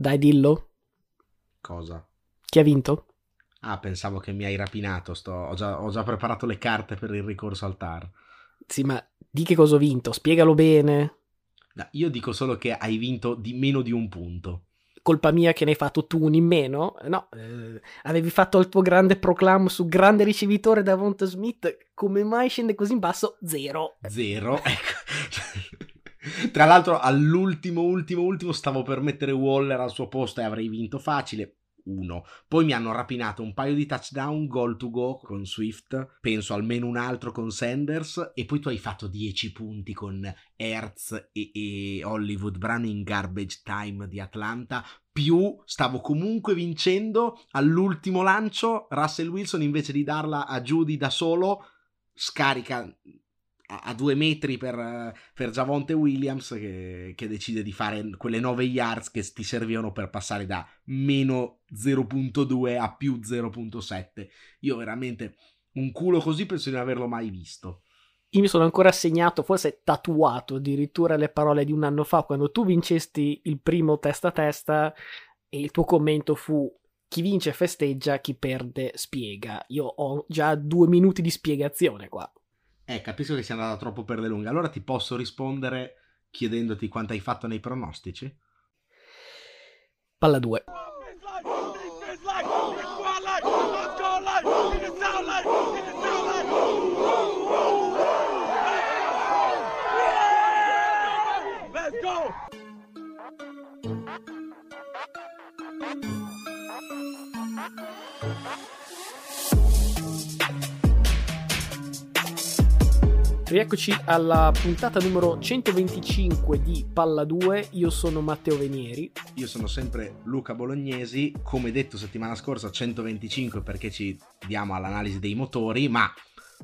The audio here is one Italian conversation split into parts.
Dai, dillo. Cosa? Chi ha vinto? Ah, pensavo che mi hai rapinato. Sto... Ho, già, ho, già, preparato le carte per il ricorso al TAR. Sì, ma di che cosa ho vinto? Spiegalo bene. No, io dico solo che hai vinto di meno di un punto. Colpa mia che ne hai fatto tu un in meno? No, eh, avevi fatto il tuo grande proclamo su grande ricevitore da Vonta Smith. Come mai scende così in basso? Zero. Zero? Ecco. Tra l'altro, all'ultimo, ultimo, ultimo stavo per mettere Waller al suo posto e avrei vinto facile uno. Poi mi hanno rapinato un paio di touchdown, goal to go con Swift, penso almeno un altro con Sanders, e poi tu hai fatto 10 punti con Hertz e, e Hollywood Brown in garbage time di Atlanta, più stavo comunque vincendo all'ultimo lancio, Russell Wilson invece di darla a Judy da solo, scarica a, due metri per, per Javonte Williams che, che, decide di fare quelle 9 yards che ti servivano per passare da meno 0.2 a più 0.7. Io veramente un culo così penso di non averlo mai visto. Io mi sono ancora segnato, forse tatuato addirittura le parole di un anno fa quando tu vincesti il primo testa a testa e il tuo commento fu chi vince festeggia, chi perde spiega. Io ho già due minuti di spiegazione qua. Eh, capisco che sia andata troppo per le lunghe. Allora ti posso rispondere chiedendoti quanto hai fatto nei pronostici? Palla 2. Rieccoci alla puntata numero 125 di Palla 2. Io sono Matteo Venieri. Io sono sempre Luca Bolognesi. Come detto settimana scorsa, 125 perché ci diamo all'analisi dei motori, ma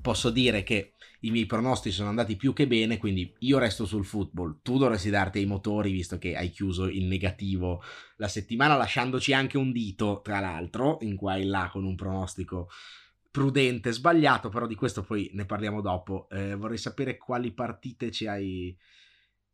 posso dire che i miei pronostici sono andati più che bene, quindi io resto sul football. Tu dovresti darti ai motori, visto che hai chiuso in negativo la settimana, lasciandoci anche un dito, tra l'altro, in qua e là con un pronostico prudente, sbagliato, però di questo poi ne parliamo dopo. Eh, vorrei sapere quali partite ci hai,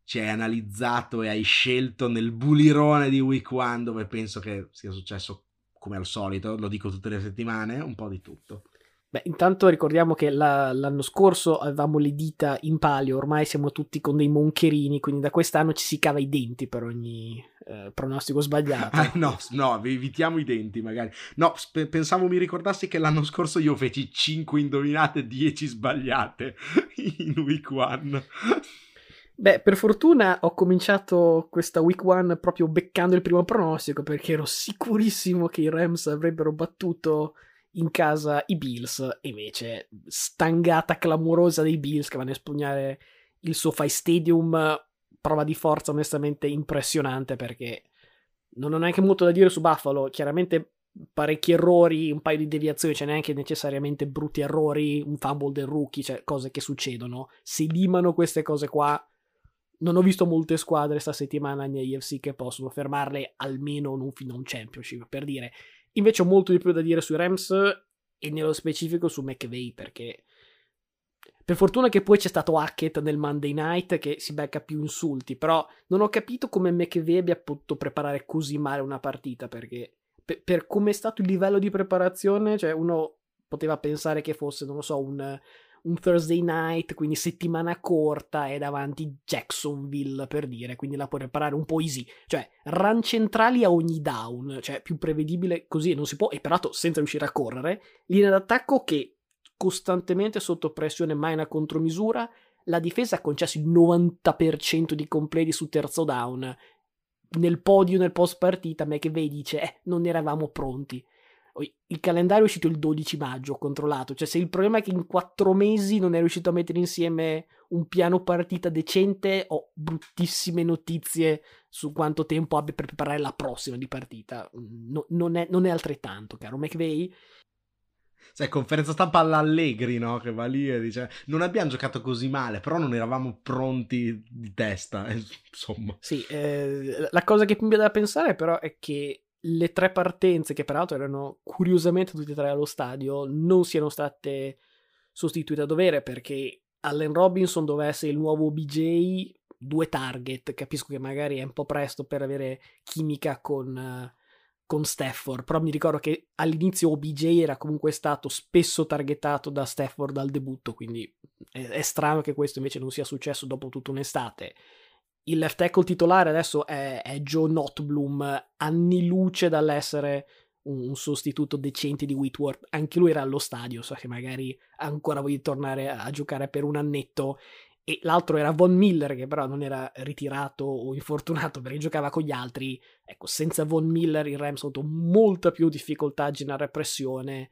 ci hai analizzato e hai scelto nel bulirone di Week 1 dove penso che sia successo come al solito, lo dico tutte le settimane, un po' di tutto. Beh, intanto ricordiamo che la, l'anno scorso avevamo le dita in palio, ormai siamo tutti con dei moncherini, quindi da quest'anno ci si cava i denti per ogni eh, pronostico sbagliato. Ah, no, no, evitiamo i denti magari. No, sp- pensavo mi ricordassi che l'anno scorso io feci 5 indovinate e 10 sbagliate in week 1. Beh, per fortuna ho cominciato questa week 1 proprio beccando il primo pronostico perché ero sicurissimo che i Rams avrebbero battuto in casa i Bills, invece stangata clamorosa dei Bills che vanno a espugnare il SoFi Stadium, prova di forza onestamente impressionante perché non ho neanche molto da dire su Buffalo, chiaramente parecchi errori, un paio di deviazioni, c'è neanche necessariamente brutti errori, un fumble del rookie, cioè cose che succedono, si limano queste cose qua. Non ho visto molte squadre sta settimana negli AFC che possono fermarle almeno non fino a un championship, per dire Invece ho molto di più da dire sui Rams e nello specifico su McVay perché per fortuna che poi c'è stato Hackett nel Monday Night che si becca più insulti, però non ho capito come McVay abbia potuto preparare così male una partita perché per, per come è stato il livello di preparazione, cioè uno poteva pensare che fosse, non lo so, un un Thursday night, quindi settimana corta, è davanti Jacksonville per dire, quindi la puoi preparare un po' easy, cioè run centrali a ogni down, cioè più prevedibile così non si può, e peraltro senza riuscire a correre, linea d'attacco che costantemente sotto pressione, mai una contromisura, la difesa ha concesso il 90% di completi su terzo down, nel podio nel post partita McVay dice eh, non eravamo pronti il calendario è uscito il 12 maggio, ho controllato. Cioè, se il problema è che in quattro mesi non è riuscito a mettere insieme un piano partita decente, ho bruttissime notizie su quanto tempo abbia per preparare la prossima di partita. No, non, è, non, è, altrettanto, caro McVeigh. Sai, conferenza stampa all'Allegri, no? Che va lì e dice: Non abbiamo giocato così male, però non eravamo pronti di testa. Insomma, sì, eh, la cosa che mi viene da pensare, però, è che le tre partenze, che peraltro erano curiosamente tutte e tre allo stadio, non siano state sostituite a dovere perché Allen Robinson doveva essere il nuovo BJ, due target, capisco che magari è un po' presto per avere chimica con, uh, con Stafford, però mi ricordo che all'inizio OBJ era comunque stato spesso targetato da Stafford al debutto, quindi è, è strano che questo invece non sia successo dopo tutta un'estate. Il left tackle titolare adesso è, è Joe Notbloom, anni luce dall'essere un, un, sostituto decente di Whitworth. Anche lui era allo stadio, so che magari ancora voglio tornare a, a giocare per un annetto. E l'altro era Von Miller, che però non era ritirato o infortunato perché giocava con gli altri. Ecco, senza Von Miller il Rams ha avuto molta più difficoltà a generare pressione.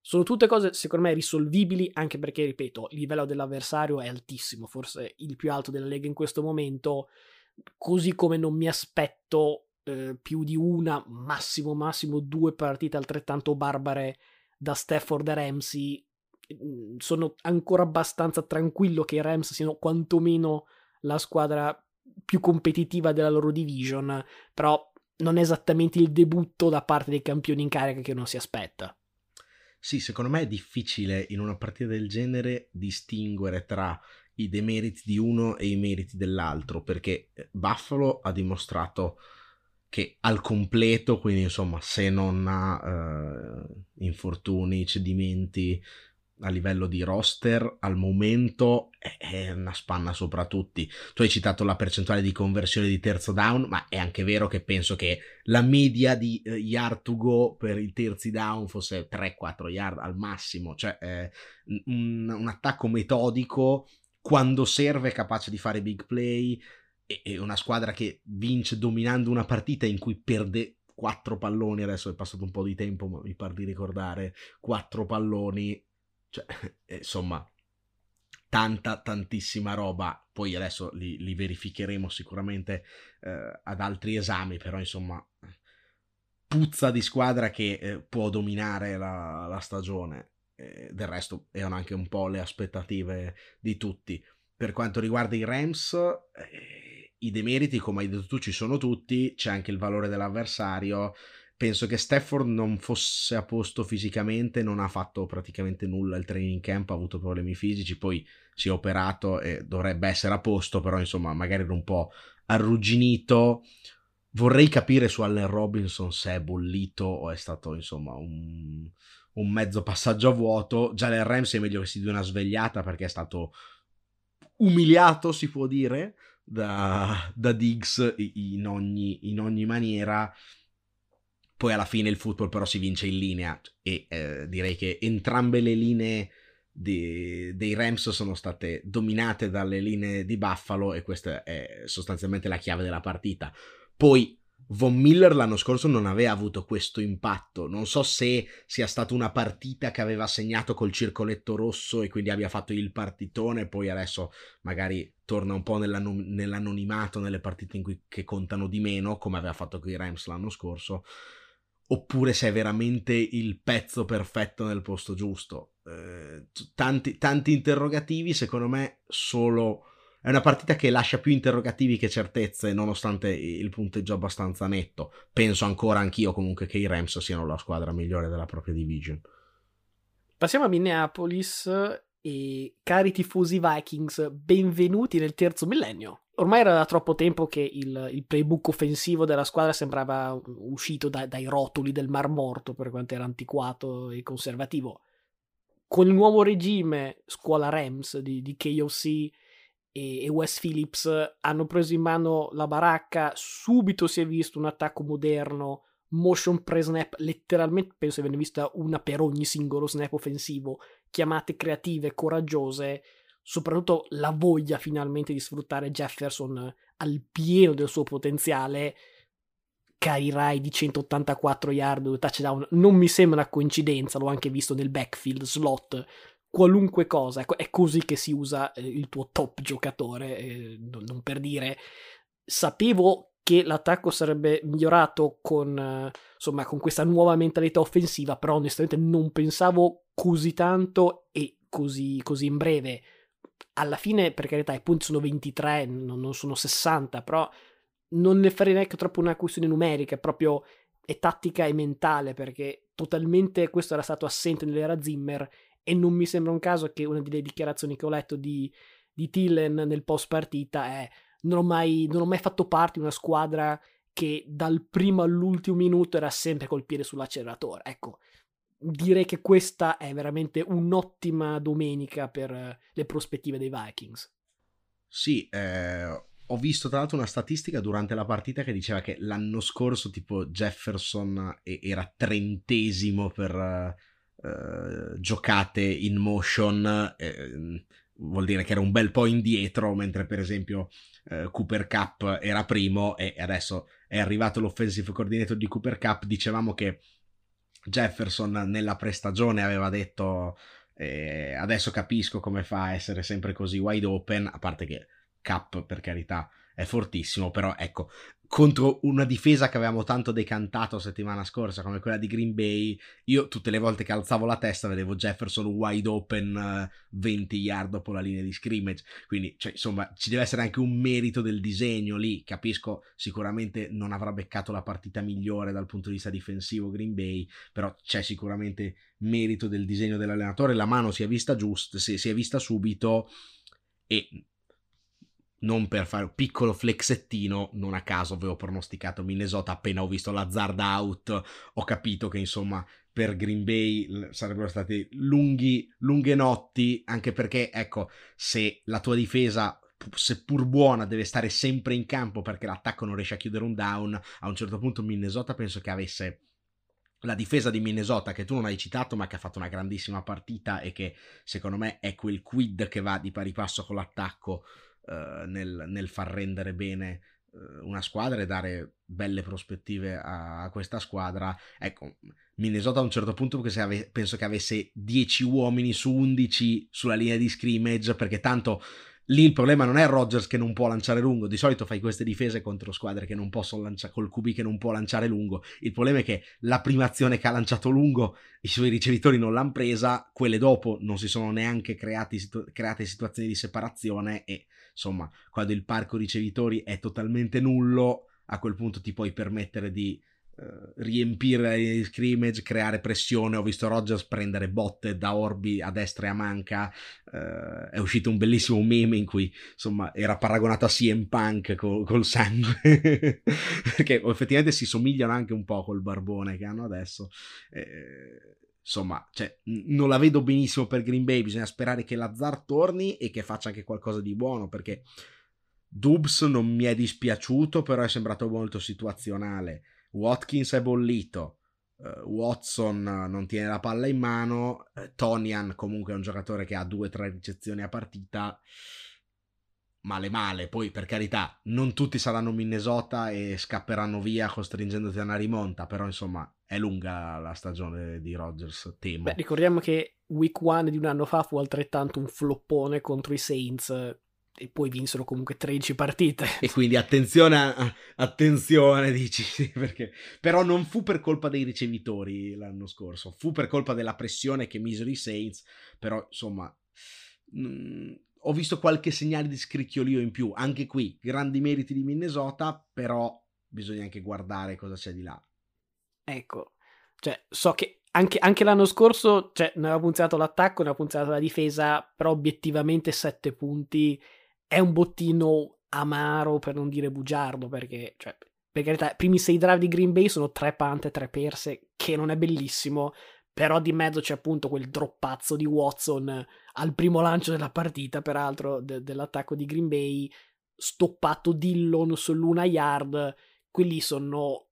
Sono tutte cose secondo me risolvibili, anche perché, ripeto, il livello dell'avversario è altissimo, forse il più alto della Lega in questo momento. Così come non mi aspetto eh, più di una, massimo massimo due partite altrettanto barbare da Stafford e Ramsey, mm, sono ancora abbastanza tranquillo che i Rams siano quantomeno la squadra più competitiva della loro division, però non è esattamente il debutto da parte dei campioni in carica che uno si aspetta. Sì, secondo me è difficile in una partita del genere distinguere tra i demeriti di uno e i meriti dell'altro, perché eh, Buffalo ha dimostrato che al completo, quindi insomma se non ha eh, infortuni, cedimenti a livello di roster, al momento è una spanna sopra tutti. Tu hai citato la percentuale di conversione di terzo down, ma è anche vero che penso che la media di eh, yard to go per i terzi down fosse 3-4 yard al massimo, cioè eh, un, un attacco metodico quando serve capace di fare big play, e una squadra che vince dominando una partita in cui perde quattro palloni, adesso è passato un po' di tempo, ma mi pare di ricordare, quattro palloni, cioè, insomma, tanta, tantissima roba, poi adesso li, li verificheremo sicuramente eh, ad altri esami, però insomma, puzza di squadra che eh, può dominare la, la stagione, eh, del resto erano anche un po' le aspettative di tutti. Per quanto riguarda i Rams, eh, i demeriti, come hai detto tu, ci sono tutti, c'è anche il valore dell'avversario. Penso che Stafford non fosse a posto fisicamente, non ha fatto praticamente nulla il training camp, ha avuto problemi fisici, poi si è operato e dovrebbe essere a posto, però insomma magari era un po' arrugginito. Vorrei capire su Allen Robinson se è bollito o è stato insomma un, un mezzo passaggio a vuoto. Già nel Rams è meglio che si dia una svegliata perché è stato umiliato, si può dire, da, da Diggs in ogni, in ogni maniera. Poi alla fine il football però si vince in linea e eh, direi che entrambe le linee di, dei Rams sono state dominate dalle linee di Buffalo e questa è sostanzialmente la chiave della partita. Poi Von Miller l'anno scorso non aveva avuto questo impatto. Non so se sia stata una partita che aveva segnato col circoletto rosso e quindi abbia fatto il partitone, poi adesso magari torna un po' nell'anno- nell'anonimato nelle partite in cui contano di meno, come aveva fatto con i Rams l'anno scorso, oppure se è veramente il pezzo perfetto nel posto giusto. Eh, tanti, tanti interrogativi, secondo me, solo è una partita che lascia più interrogativi che certezze, nonostante il punteggio abbastanza netto. Penso ancora anch'io comunque che i Rams siano la squadra migliore della propria division. Passiamo a Minneapolis e cari tifosi Vikings, benvenuti nel terzo millennio. Ormai era da troppo tempo che il, il playbook offensivo della squadra sembrava uscito da, dai rotoli del Mar Morto per quanto era antiquato e conservativo. Con il nuovo regime scuola Rams di, di KOC e, Wes Phillips hanno preso in mano la baracca, subito si è visto un attacco moderno, motion pre-snap, letteralmente penso che ne vista una per ogni singolo snap offensivo, chiamate creative, coraggiose, soprattutto la voglia finalmente di sfruttare Jefferson al pieno del suo potenziale. Kai Rai di 184 yard, touchdown, non mi sembra una coincidenza, l'ho anche visto nel backfield slot qualunque cosa. Ecco, è così che si usa eh, il tuo top giocatore, eh, non per dire sapevo che l'attacco sarebbe migliorato con, eh, insomma, con questa nuova mentalità offensiva, però onestamente non pensavo così tanto e così, così in breve. Alla fine, per carità, i punti sono 23, non, sono 60, però non ne farei neanche troppo una questione numerica, proprio è tattica e mentale, perché totalmente questo era stato assente nell'era Zimmer e non mi sembra un caso che una delle dichiarazioni che ho letto di, di Tillen nel post partita è non ho mai, non ho mai fatto parte di una squadra che dal primo all'ultimo minuto era sempre col piede sull'acceleratore. Ecco, direi che questa è veramente un'ottima domenica per le prospettive dei Vikings. Sì, eh, ho visto tra l'altro una statistica durante la partita che diceva che l'anno scorso tipo Jefferson era trentesimo per uh, giocate in motion, eh, vuol dire che era un bel po' indietro, mentre per esempio uh, Cooper Cup era primo e adesso è arrivato l'offensive coordinator di Cooper Cup, dicevamo che Jefferson nella prestagione aveva detto eh, adesso capisco come fa a essere sempre così wide open, a parte che Cup per carità è fortissimo, però ecco, contro una difesa che avevamo tanto decantato settimana scorsa come quella di Green Bay, io tutte le volte che alzavo la testa vedevo Jefferson wide open uh, 20 yard dopo la linea di scrimmage, quindi cioè, insomma ci deve essere anche un merito del disegno lì, capisco sicuramente non avrà beccato la partita migliore dal punto di vista difensivo Green Bay, però c'è sicuramente merito del disegno dell'allenatore, la mano si è vista giusta, si, si è vista subito e non per fare un piccolo flexettino, non a caso avevo pronosticato Minnesota appena ho visto l'azzard out, ho capito che insomma per Green Bay sarebbero state lunghi, lunghe notti, anche perché ecco, se la tua difesa seppur buona deve stare sempre in campo perché l'attacco non riesce a chiudere un down, a un certo punto Minnesota penso che avesse la difesa di Minnesota che tu non hai citato ma che ha fatto una grandissima partita e che secondo me è quel quid che va di pari passo con l'attacco eh, nel, nel, far rendere bene uh, una squadra e dare belle prospettive a, a, questa squadra. Ecco, Minnesota a un certo punto ave- penso che avesse 10 uomini su 11 sulla linea di scrimmage perché tanto lì il problema non è Rodgers che non può lanciare lungo, di solito fai queste difese contro squadre che non possono lanciare, col QB che non può lanciare lungo, il problema è che la prima azione che ha lanciato lungo i suoi ricevitori non l'hanno presa, quelle dopo non si sono neanche situ- create situazioni di separazione e insomma quando il parco ricevitori è totalmente nullo a quel punto ti puoi permettere di Uh, riempire i scrimmage, creare pressione. Ho visto Rogers prendere botte da orbi a destra e a manca. Uh, è uscito un bellissimo meme in cui insomma era paragonato a CM Punk col, col sangue perché effettivamente si somigliano anche un po' col barbone che hanno adesso. Eh, insomma, cioè, non la vedo benissimo per Green Bay. Bisogna sperare che Lazar torni e che faccia anche qualcosa di buono perché. Dubs non mi è dispiaciuto, però è sembrato molto situazionale. Watkins è bollito, uh, Watson non tiene la palla in mano, uh, Tonian comunque è un giocatore che ha due o tre ricezioni a partita, male male, poi per carità non tutti saranno Minnesota e scapperanno via costringendoti a una rimonta, però insomma è lunga la stagione di Rodgers, temo. Beh, ricordiamo che Week 1 di un anno fa fu altrettanto un floppone contro i Saints e poi vinsero comunque 13 partite. E quindi attenzione, attenzione, dici, perché... Però non fu per colpa dei ricevitori l'anno scorso, fu per colpa della pressione che misero i Saints, però insomma... Mh, mm, ho visto qualche segnale di scricchiolio in più, anche qui, grandi meriti di Minnesota, però bisogna anche guardare cosa c'è di là. Ecco, cioè, so che anche, anche, l'anno scorso cioè, ne aveva punzato l'attacco, ne aveva punzato la difesa, però obiettivamente 7 punti è un bottino amaro per non dire bugiardo perché cioè, per carità i primi sei drive di Green Bay sono tre pante e tre perse che non è bellissimo però di mezzo c'è appunto quel droppazzo di Watson al primo lancio della partita peraltro de- dell'attacco di Green Bay stoppato Dillon sull'una yard quelli sono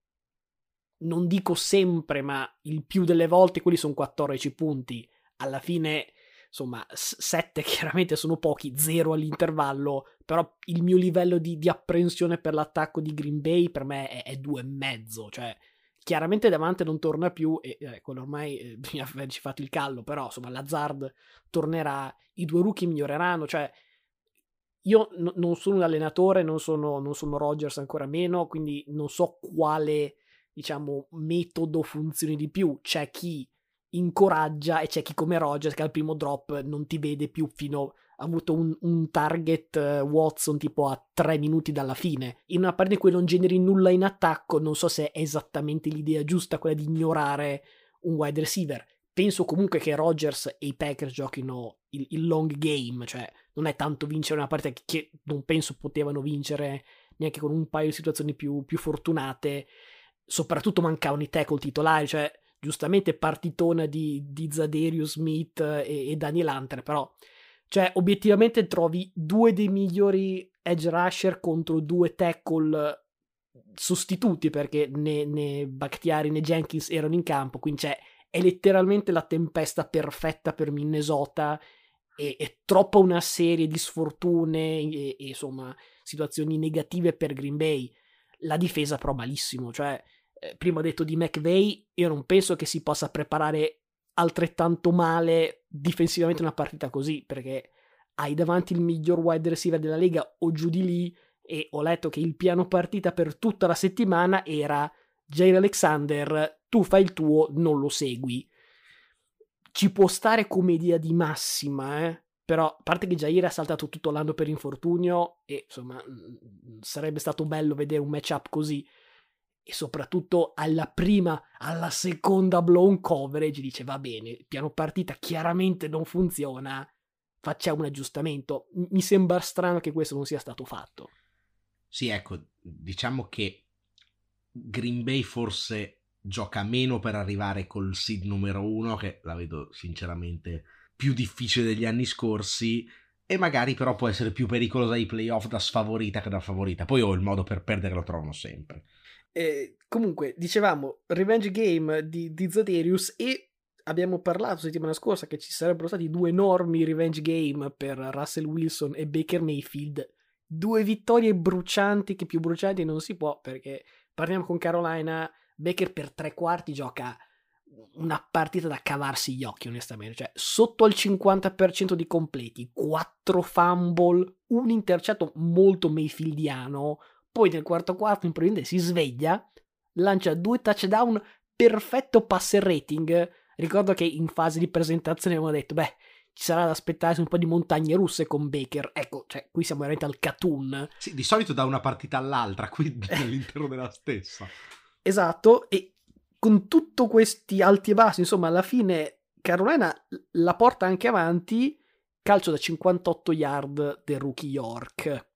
non dico sempre ma il più delle volte quelli sono 14 punti. Alla fine insomma, 7 chiaramente sono pochi, 0 all'intervallo, però il mio livello di, di apprensione per l'attacco di Green Bay per me è, è due e mezzo, cioè chiaramente davanti non torna più e ecco, ormai eh, bisogna averci fatto il callo, però insomma Lazard tornerà, i due rookie miglioreranno, cioè io n- non sono un allenatore, non sono, non sono Rogers ancora meno, quindi non so quale diciamo metodo funzioni di più, c'è chi incoraggia e c'è chi come Rogers che al primo drop non ti vede più fino ha avuto un, un target uh, Watson tipo a tre minuti dalla fine. In una parte in cui non generi nulla in attacco non so se è esattamente l'idea giusta quella di ignorare un wide receiver. Penso comunque che Rogers e i Packers giochino il, il long game, cioè non è tanto vincere una partita che, che, non penso potevano vincere neanche con un paio di situazioni più, più fortunate, soprattutto mancavano i tackle titolari, cioè giustamente partitona di, di Zaderius Smith e, e Daniel Hunter, però cioè obiettivamente trovi due dei migliori edge rusher contro due tackle sostituti perché né, né Bakhtiari né Jenkins erano in campo, quindi c'è è letteralmente la tempesta perfetta per Minnesota e è troppa una serie di sfortune e, e, insomma situazioni negative per Green Bay. La difesa però malissimo, cioè eh, prima ho detto di McVay, io non penso che si possa preparare altrettanto male difensivamente una partita così, perché hai davanti il miglior wide receiver della lega o giù di lì e ho letto che il piano partita per tutta la settimana era Jair Alexander, tu fai il tuo, non lo segui. Ci può stare come idea di massima, eh? Però, a parte che Jair ha saltato tutto l'anno per infortunio, e insomma, mm, sarebbe stato bello vedere un matchup così. E soprattutto alla prima, alla seconda blown coverage, dice: Va bene, il piano partita chiaramente non funziona, facciamo un aggiustamento. Mi sembra strano che questo non sia stato fatto. Sì, ecco, diciamo che Green Bay forse gioca meno per arrivare col seed numero uno, che la vedo sinceramente più difficile degli anni scorsi, e magari però può essere più pericolosa ai playoff da sfavorita che da favorita. Poi ho il modo per perdere, lo trovano sempre. Eh, comunque, dicevamo, revenge game di, di Zaderius e abbiamo parlato settimana scorsa che ci sarebbero stati due enormi revenge game per Russell Wilson e Baker Mayfield. Due vittorie brucianti che più brucianti non si può perché Parliamo con Carolina, Baker per tre quarti gioca una partita da cavarsi gli occhi, onestamente. Cioè, sotto al 50% di completi, 4 fumble, un intercetto molto Mayfieldiano. Poi nel quarto quarto, improvvisamente si sveglia, lancia due touchdown, perfetto passer rating. Ricordo che in fase di presentazione avevamo detto, beh, ci sarà da aspettarsi un po' di montagne russe con Baker. Ecco, cioè, qui siamo veramente al cartoon. Sì, di solito da una partita all'altra, qui all'interno della stessa. Esatto, e con tutti questi alti e bassi, insomma, alla fine Carolina la porta anche avanti, calcio da 58 yard del rookie York.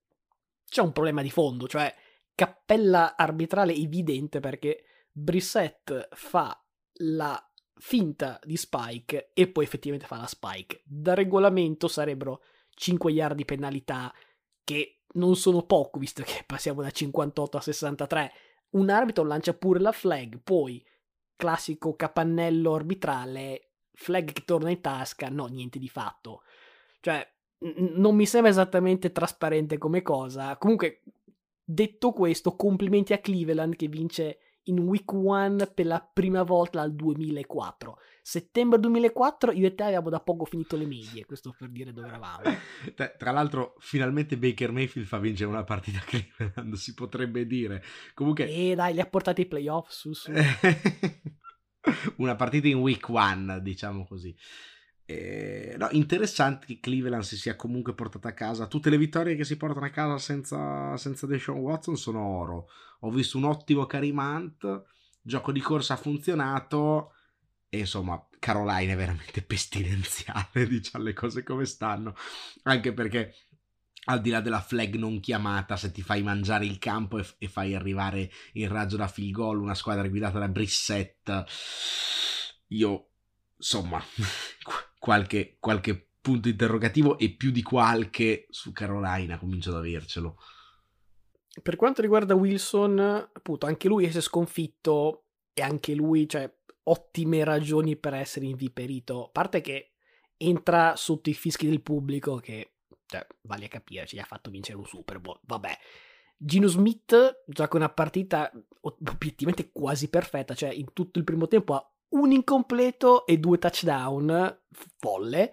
C'è un problema di fondo, cioè cappella arbitrale evidente perché Brissett fa la finta di spike e poi effettivamente fa la spike. Da regolamento sarebbero 5 yard di penalità che non sono poco visto che passiamo da 58 a 63. Un arbitro lancia pure la flag, poi classico capannello arbitrale, flag che torna in tasca, no, niente di fatto. Cioè, non mi sembra esattamente trasparente come cosa. Comunque, detto questo, complimenti a Cleveland che vince in week 1 per la prima volta dal 2004. Settembre 2004 io e te avevamo da poco finito le medie, questo per dire dove eravamo. Tra l'altro finalmente Baker Mayfield fa vincere una partita Cleveland, si potrebbe dire. Comunque... E dai, li ha portati ai playoff, su su. una partita in week 1, diciamo così. Eh, no, interessante che Cleveland si sia comunque portata a casa. Tutte le vittorie che si portano a casa senza, senza Deshaun Watson sono oro. Ho visto un ottimo Karim Hunt, gioco di corsa ha funzionato e insomma Carolina è veramente pestilenziale, diciamo le cose come stanno. Anche perché al di là della flag non chiamata, se ti fai mangiare il campo e, e fai arrivare il raggio da field goal una squadra guidata da Brissett, io insomma qualche, qualche punto interrogativo e più di qualche su Carolina comincio ad avercelo. Per quanto riguarda Wilson, appunto, anche lui si è sconfitto e anche lui, cioè, ottime ragioni per essere inviperito. A parte che entra sotto i fischi del pubblico che, cioè, vale a capire, ci ha fatto vincere un Super Bowl, vabbè. Gino Smith gioca una partita obiettivamente quasi perfetta, cioè in tutto il primo tempo ha un incompleto e due touchdown, folle.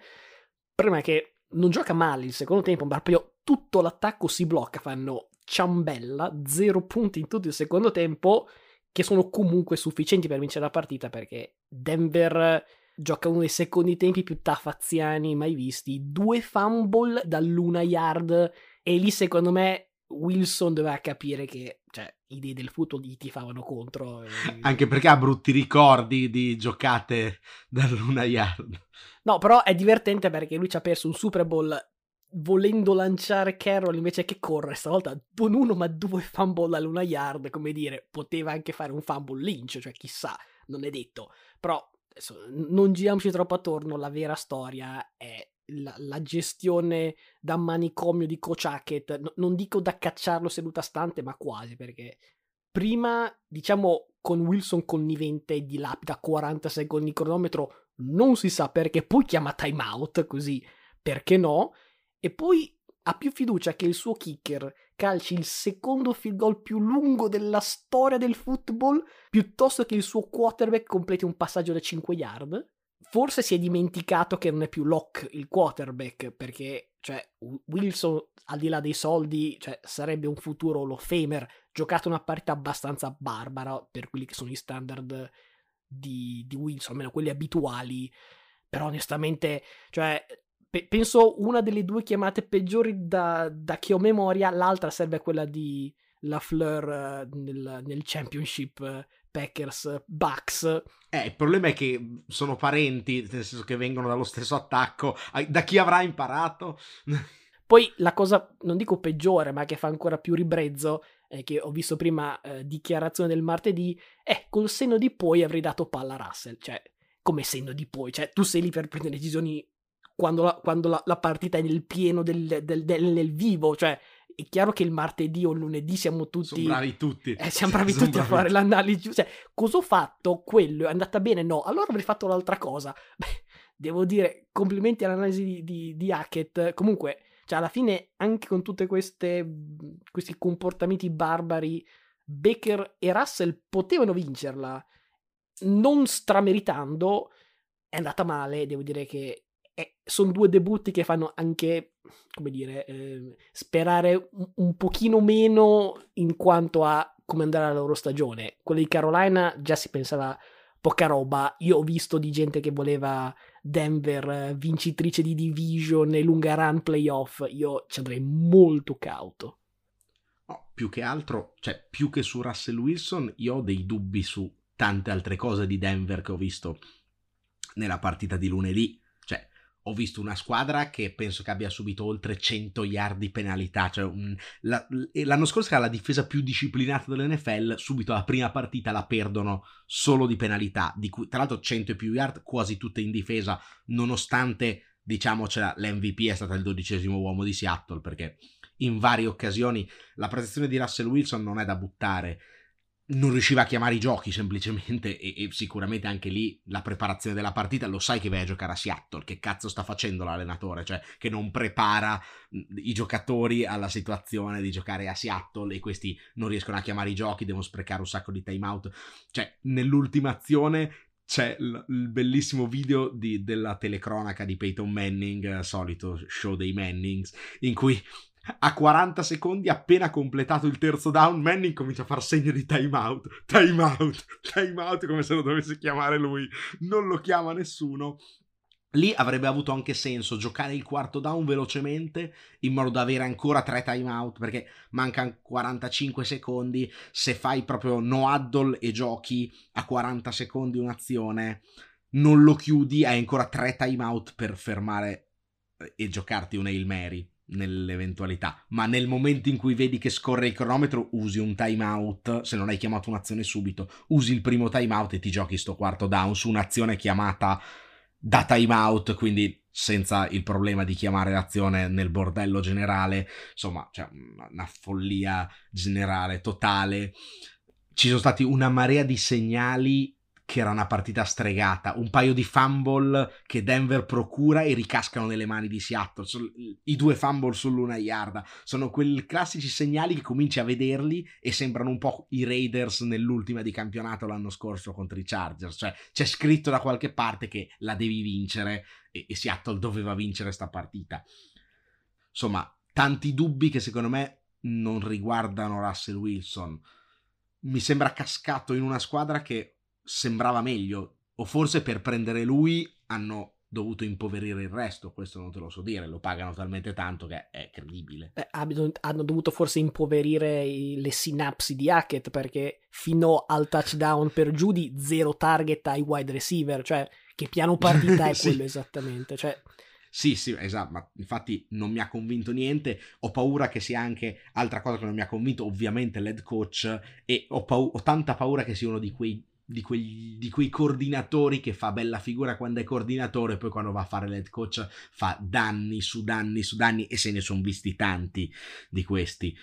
È che non gioca male il secondo tempo, ma proprio tutto l'attacco si blocca, fanno ciambella, zero punti in tutto il secondo tempo, che sono comunque sufficienti per vincere la partita perché Denver gioca uno dei secondi tempi più tafaziani mai visti, due fumble dall'una yard e lì secondo me Wilson doveva capire che cioè, idee del football gli tifavano contro. Anche perché ha brutti ricordi di giocate dall'una yard. No, però è divertente perché lui ci ha perso un Super Bowl volendo lanciare Carroll invece che correre, stavolta non uno ma due fumble all'una yard, come dire, poteva anche fare un fumble Lynch, cioè chissà, non è detto. Però adesso, non giriamoci troppo attorno, la vera storia è la, la gestione da manicomio di Coach Hackett, no, non dico da cacciarlo seduta stante, ma quasi, perché prima, diciamo, con Wilson connivente di lapida 40 secondi di cronometro, non si sa perché, poi chiama timeout, così, perché no? E poi ha più fiducia che il suo kicker calci il secondo field goal più lungo della storia del football piuttosto che il suo quarterback completi un passaggio da 5 yard. Forse si è dimenticato che non è più Locke il quarterback perché cioè, Wilson al di là dei soldi cioè, sarebbe un futuro Hall of Famer giocato una partita abbastanza barbara per quelli che sono i standard di, di Wilson almeno quelli abituali. Però onestamente cioè pe- penso una delle due chiamate peggiori da, da che ho memoria, l'altra serve a quella di La Fleur uh, nel, nel, Championship uh, Packers Bucks. Eh, il problema è che sono parenti, nel senso che vengono dallo stesso attacco. Da chi avrà imparato? Poi la cosa, non dico peggiore, ma che fa ancora più ribrezzo, eh, che ho visto prima, eh, dichiarazione del martedì, è col senno di poi avrei dato palla a Russell. Cioè, come senno di poi? Cioè, tu sei lì per prendere decisioni quando la, quando la, la partita è nel pieno del, del, del, nel vivo, cioè è chiaro che il martedì o il lunedì siamo tutti. Sono bravi tutti. Eh, siamo bravi tutti bravi. a fare l'analisi. Cioè, cosa ho fatto? Quello è andata bene? No. Allora avrei fatto l'altra cosa. Beh, devo dire, complimenti all'analisi di, di, di Hackett. Comunque, cioè, alla fine, anche con tutti questi comportamenti barbari, Baker e Russell potevano vincerla. Non strameritando, è andata male. Devo dire che eh, sono due debutti che fanno anche, come dire, eh, sperare un, un, pochino meno in quanto a come andrà la loro stagione. Quella di Carolina già si pensava poca roba. Io ho visto di gente che voleva Denver eh, vincitrice di division e lunga run playoff. Io ci andrei molto cauto. No, più che altro, cioè più che su Russell Wilson, io ho dei dubbi su tante altre cose di Denver che ho visto nella partita di lunedì ho visto una squadra che penso che abbia subito oltre 100 yard di penalità, cioè un, la, l'anno scorso era la difesa più disciplinata dell'NFL, subito la prima partita la perdono solo di penalità, di cui tra l'altro 100 e più yard, quasi tutte in difesa, nonostante diciamocela l'MVP è stato il dodicesimo uomo di Seattle perché in varie occasioni la prestazione di Russell Wilson non è da buttare non riusciva a chiamare i giochi semplicemente e, e, sicuramente anche lì la preparazione della partita lo sai che vai a giocare a Seattle che cazzo sta facendo l'allenatore cioè che non prepara i giocatori alla situazione di giocare a Seattle e questi non riescono a chiamare i giochi devono sprecare un sacco di timeout cioè nell'ultima azione c'è il, il bellissimo video di, della telecronaca di Peyton Manning, solito show dei Mannings, in cui a 40 secondi, appena completato il terzo down, Manning comincia a far segno di timeout, timeout, timeout, come se lo dovesse chiamare lui. Non lo chiama nessuno. Lì avrebbe avuto anche senso giocare il quarto down velocemente in modo da avere ancora tre timeout perché mancano 45 secondi. Se fai proprio no huddle e giochi a 40 secondi un'azione, non lo chiudi, hai ancora tre timeout per fermare e giocarti un Hail Mary nell'eventualità, ma nel momento in cui vedi che scorre il cronometro usi un timeout, se non hai chiamato un'azione subito, usi il primo timeout e ti giochi sto quarto down su un'azione chiamata da timeout, quindi senza il problema di chiamare l'azione nel bordello generale, insomma, cioè una follia generale totale. Ci sono stati una marea di segnali che era una partita stregata, un paio di fumble che Denver procura e ricascano nelle mani di Seattle, i due fumble sull'una yarda, sono quei classici segnali che cominci a vederli e sembrano un po' i Raiders nell'ultima di campionato l'anno scorso contro i Chargers, cioè c'è scritto da qualche parte che la devi vincere e, e Seattle doveva vincere sta partita. Insomma, tanti dubbi che secondo me non riguardano Russell Wilson. Mi sembra cascato in una squadra che sembrava meglio, o forse per prendere lui hanno dovuto impoverire il resto, questo non te lo so dire, lo pagano talmente tanto che è credibile. Eh, hanno dovuto forse impoverire le sinapsi di Hackett perché fino al touchdown per di zero target ai wide receiver, cioè che piano partita è sì. quello esattamente, cioè... Sì, sì, esatto, ma infatti non mi ha convinto niente, ho paura che sia anche altra cosa che non mi ha convinto, ovviamente l'head coach, e ho, pau- ho tanta paura che sia uno di quei di, quei, di quei coordinatori che fa bella figura quando è coordinatore, poi quando va a fare l'head coach fa danni su danni su danni e se ne sono visti tanti di questi.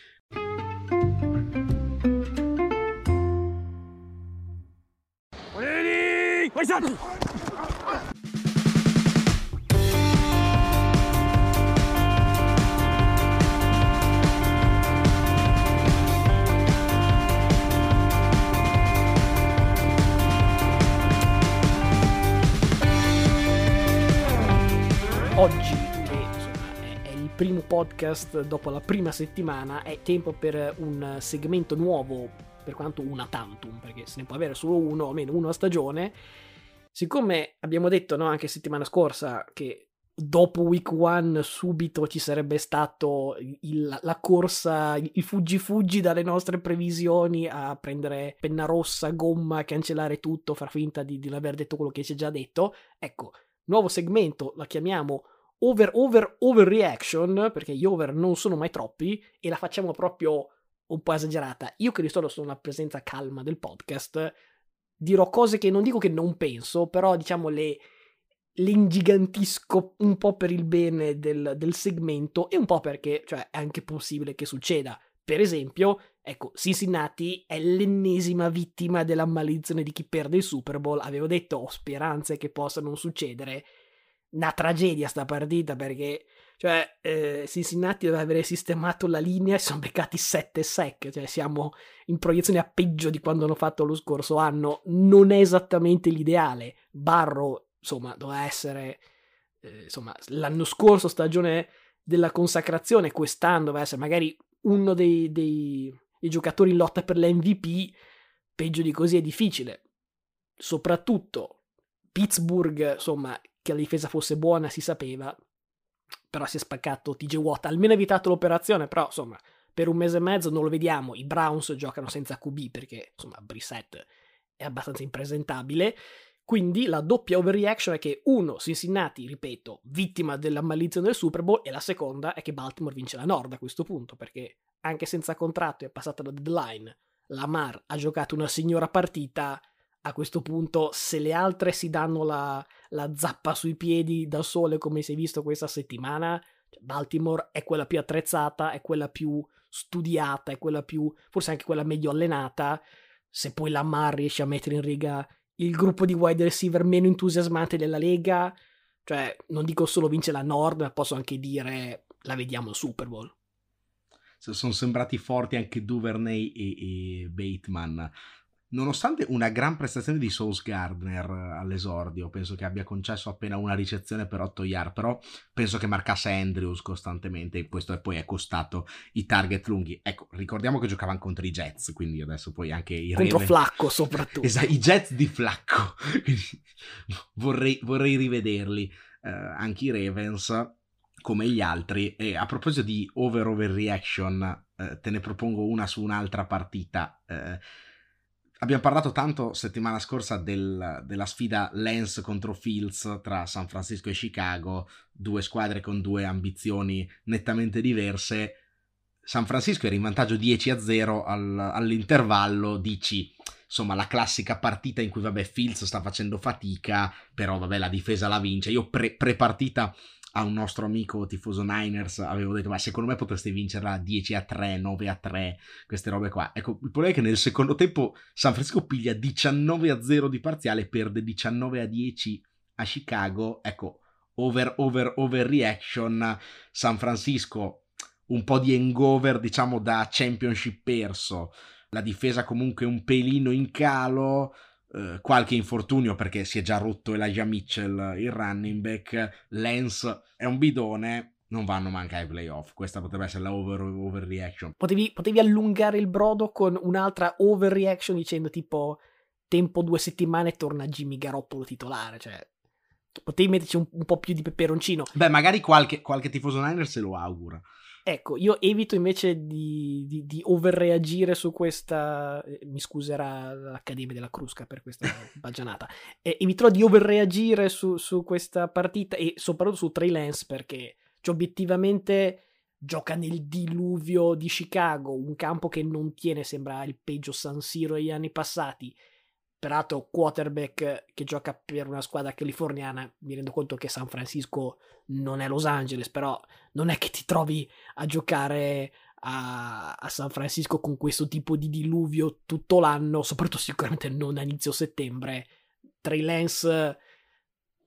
Ready? Oggi, che insomma, è, il primo podcast dopo la prima settimana, è tempo per un segmento nuovo, per quanto una tantum, perché se ne può avere solo uno, almeno uno a stagione. Siccome abbiamo detto no, anche settimana scorsa che dopo week one subito ci sarebbe stato il, la corsa, il fuggi fuggi dalle nostre previsioni a prendere penna rossa, gomma, cancellare tutto, far finta di, di aver detto quello che ci è già detto, ecco, nuovo segmento, la chiamiamo over over overreaction, perché gli over non sono mai troppi, e la facciamo proprio un po' esagerata. Io che di solito sono una presenza calma del podcast, dirò cose che non dico che non penso, però diciamo le, le ingigantisco un po' per il bene del, del segmento e un po' perché cioè, è anche possibile che succeda. Per esempio, ecco, Cincinnati è l'ennesima vittima della maledizione di chi perde il Super Bowl. Avevo detto ho speranze che possa non succedere. Una tragedia sta partita perché cioè eh, Cincinnati deve avere sistemato la linea e sono beccati 7 sec, cioè siamo in proiezione a peggio di quando hanno fatto lo scorso anno. Non è esattamente l'ideale. Barro, insomma, doveva essere eh, insomma, l'anno scorso stagione della consacrazione, quest'anno doveva essere magari uno dei, dei, dei giocatori in lotta per l'MVP, peggio di così è difficile. Soprattutto Pittsburgh, insomma, che la difesa fosse buona si sapeva, però si è spaccato TJ Watt, almeno ha evitato l'operazione, però insomma, per un mese e mezzo non lo vediamo, i Browns giocano senza QB perché insomma Brissett è abbastanza impresentabile, quindi la doppia overreaction è che uno, Cincinnati, ripeto, vittima della maledizione del Super Bowl e la seconda è che Baltimore vince la Nord a questo punto perché anche senza contratto è passata la deadline, Lamar ha giocato una signora partita, a questo punto se le altre si danno la, la zappa sui piedi da sole come si è visto questa settimana, cioè, Baltimore è quella più attrezzata, è quella più studiata, è quella più, forse anche quella meglio allenata, se poi Lamar riesce a mettere in riga il gruppo di wide receiver meno entusiasmante della Lega, cioè non dico solo vince la Nord, ma posso anche dire la vediamo Super Bowl. Sono sembrati forti anche Duvernay e, e Bateman. Nonostante una gran prestazione di Sauce Gardner all'esordio, penso che abbia concesso appena una ricezione per 8 yard, però penso che marcasse Andrews costantemente e questo poi è costato i target lunghi. Ecco, ricordiamo che giocavano contro i Jets, quindi adesso poi anche i Contro Raven... Flacco soprattutto. esatto, i Jets di Flacco. vorrei, vorrei, rivederli. Uh, anche i Ravens come gli altri. E a proposito di over-over reaction, uh, te ne propongo una su un'altra partita. Uh, Abbiamo parlato tanto settimana scorsa del, della sfida Lens contro Fields tra San Francisco e Chicago, due squadre con due ambizioni nettamente diverse. San Francisco era in vantaggio 10 a 0 al, all'intervallo, dici insomma la classica partita in cui vabbè Fields sta facendo fatica, però vabbè la difesa la vince. Io pre, pre-partita a un nostro amico tifoso Niners avevo detto ma secondo me potreste vincerla 10 a 3, 9 a 3 queste robe qua. Ecco il problema è che nel secondo tempo San Francisco piglia 19 a 0 di parziale perde 19 a 10 a Chicago. Ecco over over over reaction. San Francisco un po' di hangover diciamo da championship perso. La difesa comunque un pelino in calo Uh, qualche infortunio perché si è già rotto Elijah Mitchell, il running back, Lance è un bidone, non vanno manca ai playoff. Questa potrebbe essere la over, overreaction. Potevi, potevi allungare il brodo con un'altra overreaction dicendo tipo tempo due settimane e torna Jimmy Garoppolo titolare, cioè potevi metterci un, un, po' più di peperoncino. Beh, magari qualche, qualche tifoso Niner se lo augura. Ecco, io evito invece di, di, di overreagire su questa. Eh, mi scuserà l'Accademia della Crusca per questa baggianata. Eh, eviterò di overreagire su, su questa partita e soprattutto su Trey Lance perché cioè, obiettivamente gioca nel diluvio di Chicago, un campo che non tiene, sembra il peggio San Siro degli anni passati peraltro quarterback che gioca per una squadra californiana, mi rendo conto che San Francisco non è Los Angeles, però non è che ti trovi a giocare a, a San Francisco con questo tipo di diluvio tutto l'anno, soprattutto sicuramente non a inizio settembre. Trey Lance,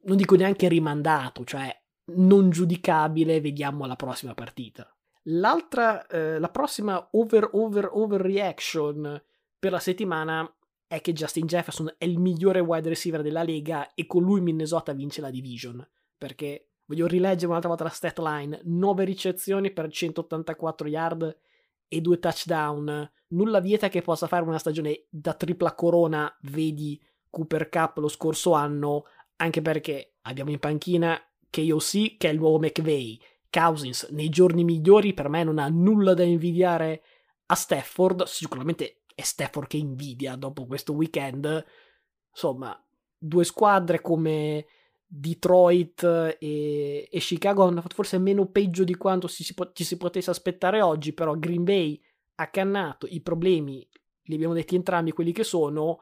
non dico neanche rimandato, cioè non giudicabile, vediamo la prossima partita. L'altra, eh, la prossima over over over reaction per la settimana è che Justin Jefferson è il migliore wide receiver della lega e con lui Minnesota vince la division. Perché voglio rileggere un'altra volta la stat line: 9 ricezioni per 184 yard e 2 touchdown. Nulla vieta che possa fare una stagione da tripla corona, vedi Cooper Cup lo scorso anno, anche perché abbiamo in panchina KOC che è il nuovo McVay. Cousins nei giorni migliori per me non ha nulla da invidiare a Stafford, sicuramente e Stafford che invidia dopo questo weekend. Insomma, due squadre come Detroit e, e Chicago hanno fatto forse meno peggio di quanto si, si, ci si potesse aspettare oggi, però Green Bay ha cannato i problemi, li abbiamo detti entrambi quelli che sono.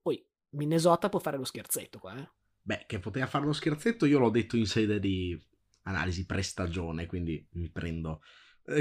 Poi Minnesota può fare lo scherzetto qua, eh. Beh, che poteva fare lo scherzetto, io l'ho detto in sede di analisi prestagione, quindi mi prendo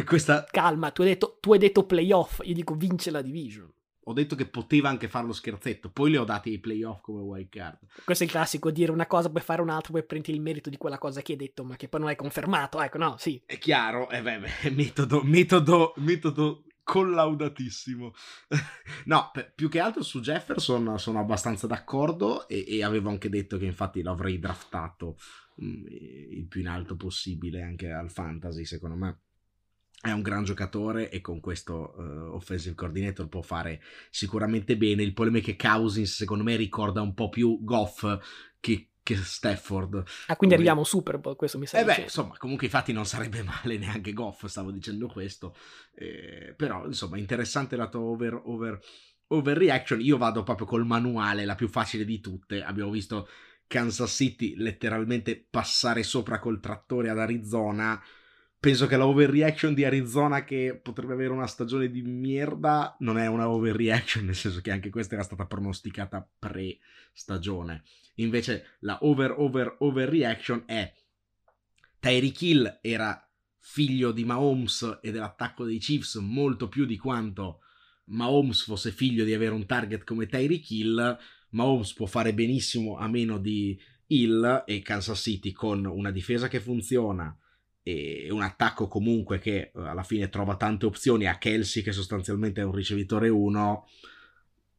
questa... Calma, tu hai, detto, tu hai detto playoff, io dico vince la division. Ho detto che poteva anche fare lo scherzetto, poi le ho dati ai playoff come wild card. Questo è il classico, dire una cosa, poi fare un'altra, poi prendi il merito di quella cosa che hai detto, ma che poi non hai confermato, ecco, no, sì. È chiaro, eh beh, beh metodo, metodo, metodo collaudatissimo. no, per, più che altro su Jefferson sono abbastanza d'accordo e, e, avevo anche detto che infatti l'avrei draftato mh, mm, il più in alto possibile anche al fantasy, secondo me è un gran giocatore e con questo uh, offensive coordinator può fare sicuramente bene. Il problema è che Cousins secondo me ricorda un po' più Goff che, che Stafford. Ah, quindi Come... arriviamo Super Bowl, questo mi sa. Eh beh, insomma, comunque infatti non sarebbe male neanche Goff, stavo dicendo questo. Eh, però, insomma, interessante la tua over, over, overreaction. Io vado proprio col manuale, la più facile di tutte. Abbiamo visto Kansas City letteralmente passare sopra col trattore ad Arizona penso che la overreaction di Arizona che potrebbe avere una stagione di merda non è una overreaction, nel senso che anche questa era stata pronosticata pre-stagione. Invece la over over overreaction è Tyreek Hill era figlio di Mahomes e dell'attacco dei Chiefs molto più di quanto Mahomes fosse figlio di avere un target come Tyreek Hill. Mahomes può fare benissimo a meno di Hill e Kansas City con una difesa che funziona, e un attacco comunque che eh, alla fine trova tante opzioni a Kelsey che sostanzialmente è un ricevitore 1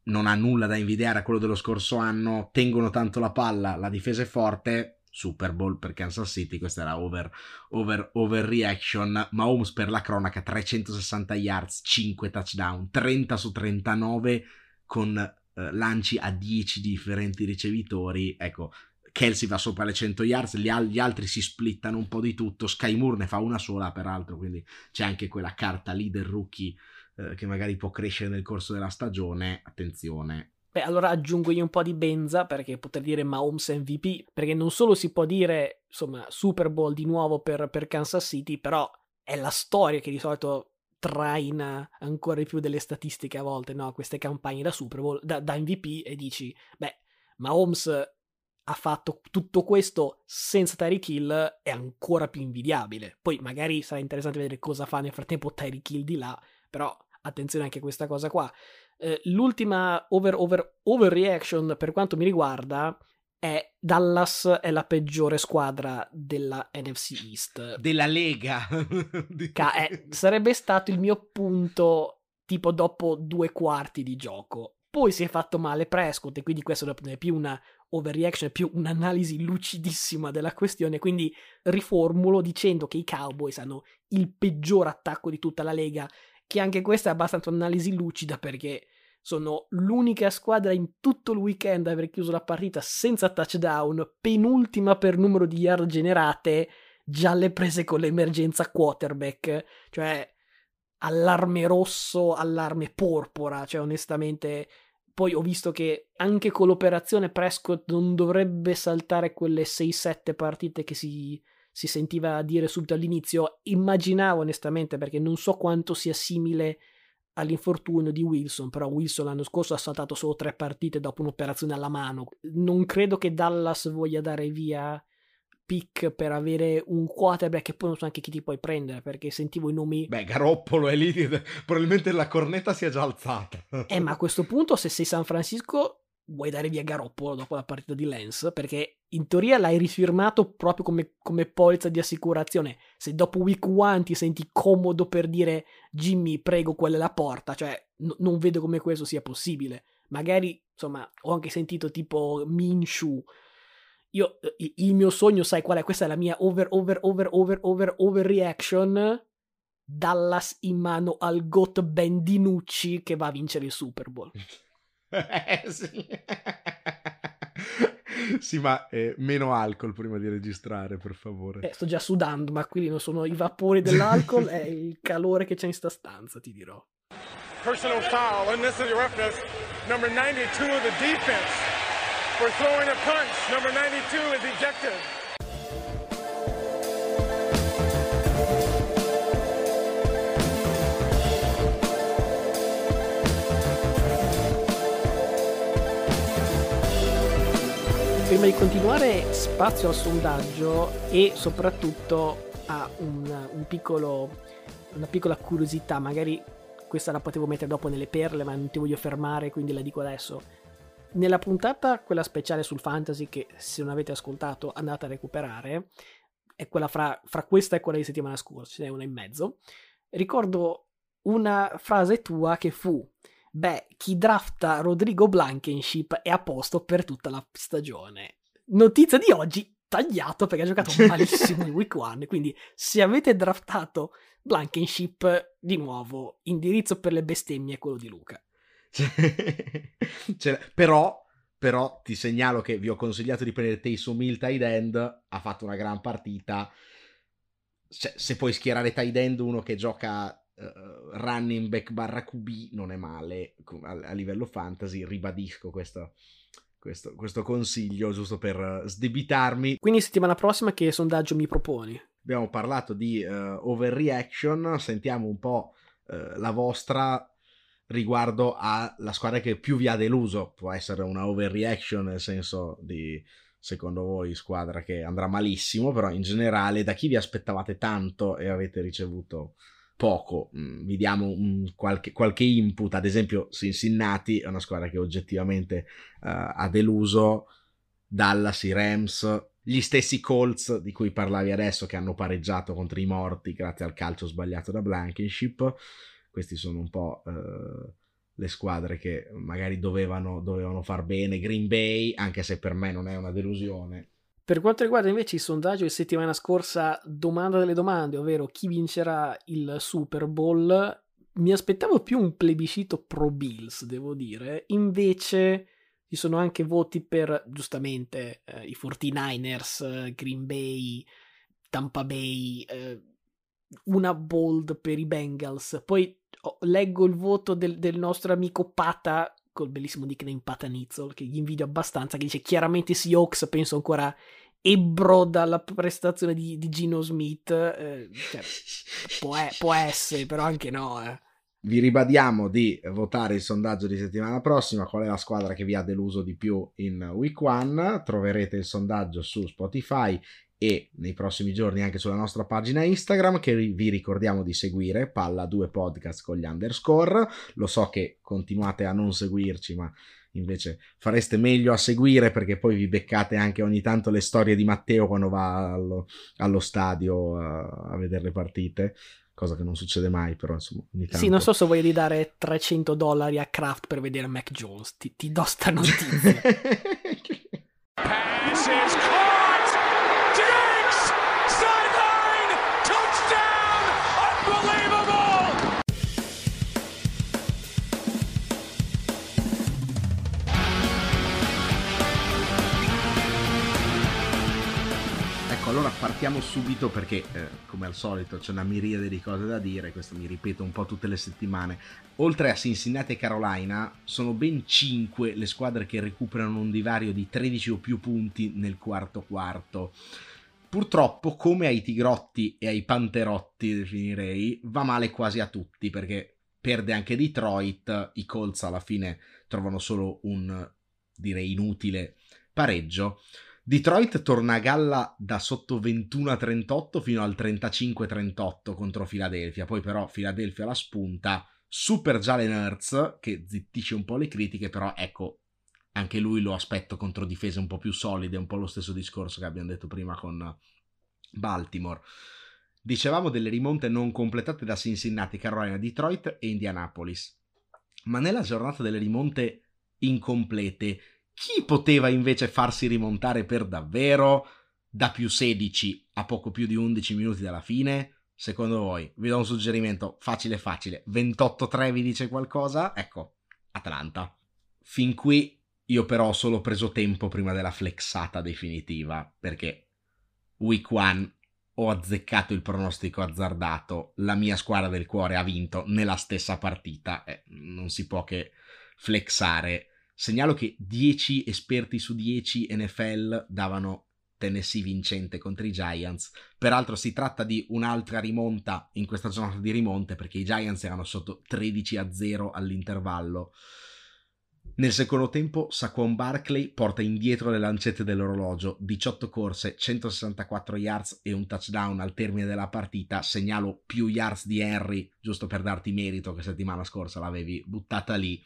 non ha nulla da invidiare a quello dello scorso anno tengono tanto la palla la difesa è forte Super Bowl per Kansas City questa era over, over, over reaction Mahomes per la cronaca 360 yards 5 touchdown 30 su 39 con eh, lanci a 10 differenti ricevitori ecco Kelsey va sopra le 100 yards, gli, al- gli, altri si splittano un po' di tutto, Sky Moore ne fa una sola peraltro, quindi c'è anche quella carta leader rookie eh, che magari può crescere nel corso della stagione, attenzione. Beh, allora aggiungo io un po' di benza perché poter dire Mahomes MVP, perché non solo si può dire, insomma, Super Bowl di nuovo per, per Kansas City, però è la storia che di solito traina ancora di più delle statistiche a volte, no? Queste campagne da Super Bowl, da, da MVP e dici, beh, Mahomes ha fatto tutto questo senza Tyreek Hill è ancora più invidiabile. Poi magari sarà interessante vedere cosa fa nel frattempo Tyreek Hill di là, però attenzione anche a questa cosa qua. Eh, l'ultima over, over, overreaction per quanto mi riguarda è Dallas è la peggiore squadra della NFC East. Della Lega. Eh, sarebbe stato il mio punto tipo dopo due quarti di gioco. Poi si è fatto male Prescott e quindi questo non è più una overreaction, è più un'analisi lucidissima della questione, quindi riformulo dicendo che i Cowboys hanno il peggior attacco di tutta la Lega, che anche questa è abbastanza un'analisi lucida perché sono l'unica squadra in tutto il weekend a aver chiuso la partita senza touchdown, penultima per numero di yard generate, già le prese con l'emergenza quarterback, cioè allarme rosso, allarme porpora, cioè onestamente poi ho visto che anche con l'operazione Prescott non dovrebbe saltare quelle 6-7 partite che si, si sentiva dire subito all'inizio. Immaginavo onestamente perché non so quanto sia simile all'infortunio di Wilson, però Wilson l'anno scorso ha saltato solo tre partite dopo un'operazione alla mano. Non credo che Dallas voglia dare via pick per avere un quarterback che poi non so anche chi ti puoi prendere perché sentivo i nomi beh Garoppolo è lì probabilmente la cornetta si è già alzata. Eh ma a questo punto se sei San Francisco vuoi dare via Garoppolo dopo la partita di Lens perché in teoria l'hai rifirmato proprio come, come polizza di assicurazione. Se dopo week one ti senti comodo per dire Jimmy prego quella è la porta cioè n- non vedo come questo sia possibile. Magari insomma ho anche sentito tipo Minshu io, eh, il mio sogno, sai qual è? Questa è la mia over, over, over, over, over, over reaction. Dallas in mano al GOAT Ben Dinucci che va a vincere il Super Bowl. eh, sì. sì, ma eh, meno alcol prima di registrare, per favore. Eh, sto già sudando, ma quelli non sono i vapori dell'alcol, è il calore che c'è in sta stanza, ti dirò. Personal foul, unnecessary roughness, number 92 of the defense for throwing a punch. Number 92 is ejected. Prima di continuare, spazio al sondaggio e soprattutto a un, un piccolo, una piccola curiosità. Magari questa la potevo mettere dopo nelle perle, ma non ti voglio fermare, quindi la dico adesso nella puntata, quella speciale sul fantasy, che se non avete ascoltato andate a recuperare, è quella fra, fra questa e quella di settimana scorsa, ce n'è una in mezzo. Ricordo una frase tua che fu: Beh, chi drafta Rodrigo Blankenship è a posto per tutta la stagione. Notizia di oggi, tagliato perché ha giocato malissimo in week one. Quindi, se avete draftato Blankenship, di nuovo, indirizzo per le bestemmie è quello di Luca. cioè, però, però ti segnalo che vi ho consigliato di prendere Taysom Hill tight end, ha fatto una gran partita. Cioè, se puoi schierare tight end uno che gioca uh, running back barra QB non è male a, a livello fantasy, ribadisco questo, questo, questo, consiglio giusto per sdebitarmi. Quindi settimana prossima che sondaggio mi proponi? Abbiamo parlato di uh, overreaction, sentiamo un po' uh, la vostra riguardo alla squadra che più vi ha deluso. Può essere una overreaction nel senso di secondo voi squadra che andrà malissimo, però in generale da chi vi aspettavate tanto e avete ricevuto poco, mm, vi diamo qualche, qualche, input, ad esempio Cincinnati è una squadra che oggettivamente uh, ha deluso, Dallas, i Rams, gli stessi Colts di cui parlavi adesso che hanno pareggiato contro i morti grazie al calcio sbagliato da Blankenship questi sono un po' eh, le squadre che magari dovevano, dovevano far bene. Green Bay, anche se per me non è una delusione. Per quanto riguarda invece il sondaggio di settimana scorsa, domanda delle domande, ovvero chi vincerà il Super Bowl, mi aspettavo più un plebiscito pro Bills, devo dire. Invece ci sono anche voti per, giustamente, eh, i 49ers, Green Bay, Tampa Bay, eh, una bold per i Bengals. Poi oh, leggo il voto del, del, nostro amico Pata, col bellissimo nickname Patanizzol, che gli invidio abbastanza, che dice chiaramente Seahawks, penso ancora ebbro dalla prestazione di, di Gino Smith. Eh, cioè, può, può, essere, però anche no. Eh. Vi ribadiamo di votare il sondaggio di settimana prossima. Qual è la squadra che vi ha deluso di più in week one? Troverete il sondaggio su Spotify e nei prossimi giorni anche sulla nostra pagina Instagram che vi ricordiamo di seguire Palla 2 Podcast con gli underscore. Lo so che continuate a non seguirci, ma invece fareste meglio a seguire perché poi vi beccate anche ogni tanto le storie di Matteo quando va allo, allo stadio a, a vedere le partite cosa che non succede mai, però insomma. Ogni tanto... Sì, non so se vuoi ridare 300 dollari a Kraft per vedere Mac Jones, ti, ti do sta notizia. Ecco, allora partiamo subito perché, eh, come al solito, c'è una miriade di cose da dire, questo mi ripeto un po' tutte le settimane. Oltre a Cincinnati e Carolina, sono ben 5 le squadre che recuperano un divario di 13 o più punti nel quarto quarto. Purtroppo, come ai Tigrotti e ai Panterotti, definirei, va male quasi a tutti perché perde anche Detroit, i Colts alla fine trovano solo un, direi, inutile pareggio. Detroit torna a galla da sotto 21 a 38 fino al 35 38 contro Philadelphia, poi però Philadelphia la spunta, super Jalen Hurts che zittisce un po' le critiche, però ecco, anche lui lo aspetto contro difese un po' più solide, un po' lo stesso discorso che abbiamo detto prima con Baltimore. Dicevamo delle rimonte non completate da Cincinnati, Carolina, Detroit e Indianapolis. Ma nella giornata delle rimonte incomplete, chi poteva invece farsi rimontare per davvero da più 16 a poco più di 11 minuti dalla fine? Secondo voi? Vi do un suggerimento facile facile. 28-3 vi dice qualcosa? Ecco, Atlanta. Fin qui io però ho solo preso tempo prima della flexata definitiva, perché week one ho azzeccato il pronostico azzardato, la mia squadra del cuore ha vinto nella stessa partita, eh, non si può che flexare. Segnalo che 10 esperti su 10 NFL davano Tennessee vincente contro i Giants. Peraltro si tratta di un'altra rimonta in questa giornata di rimonte perché i Giants erano sotto 13 a 0 all'intervallo. Nel secondo tempo Saquon Barkley porta indietro le lancette dell'orologio, 18 corse, 164 yards e un touchdown al termine della partita, segnalo più yards di Henry, giusto per darti merito che settimana scorsa l'avevi buttata lì.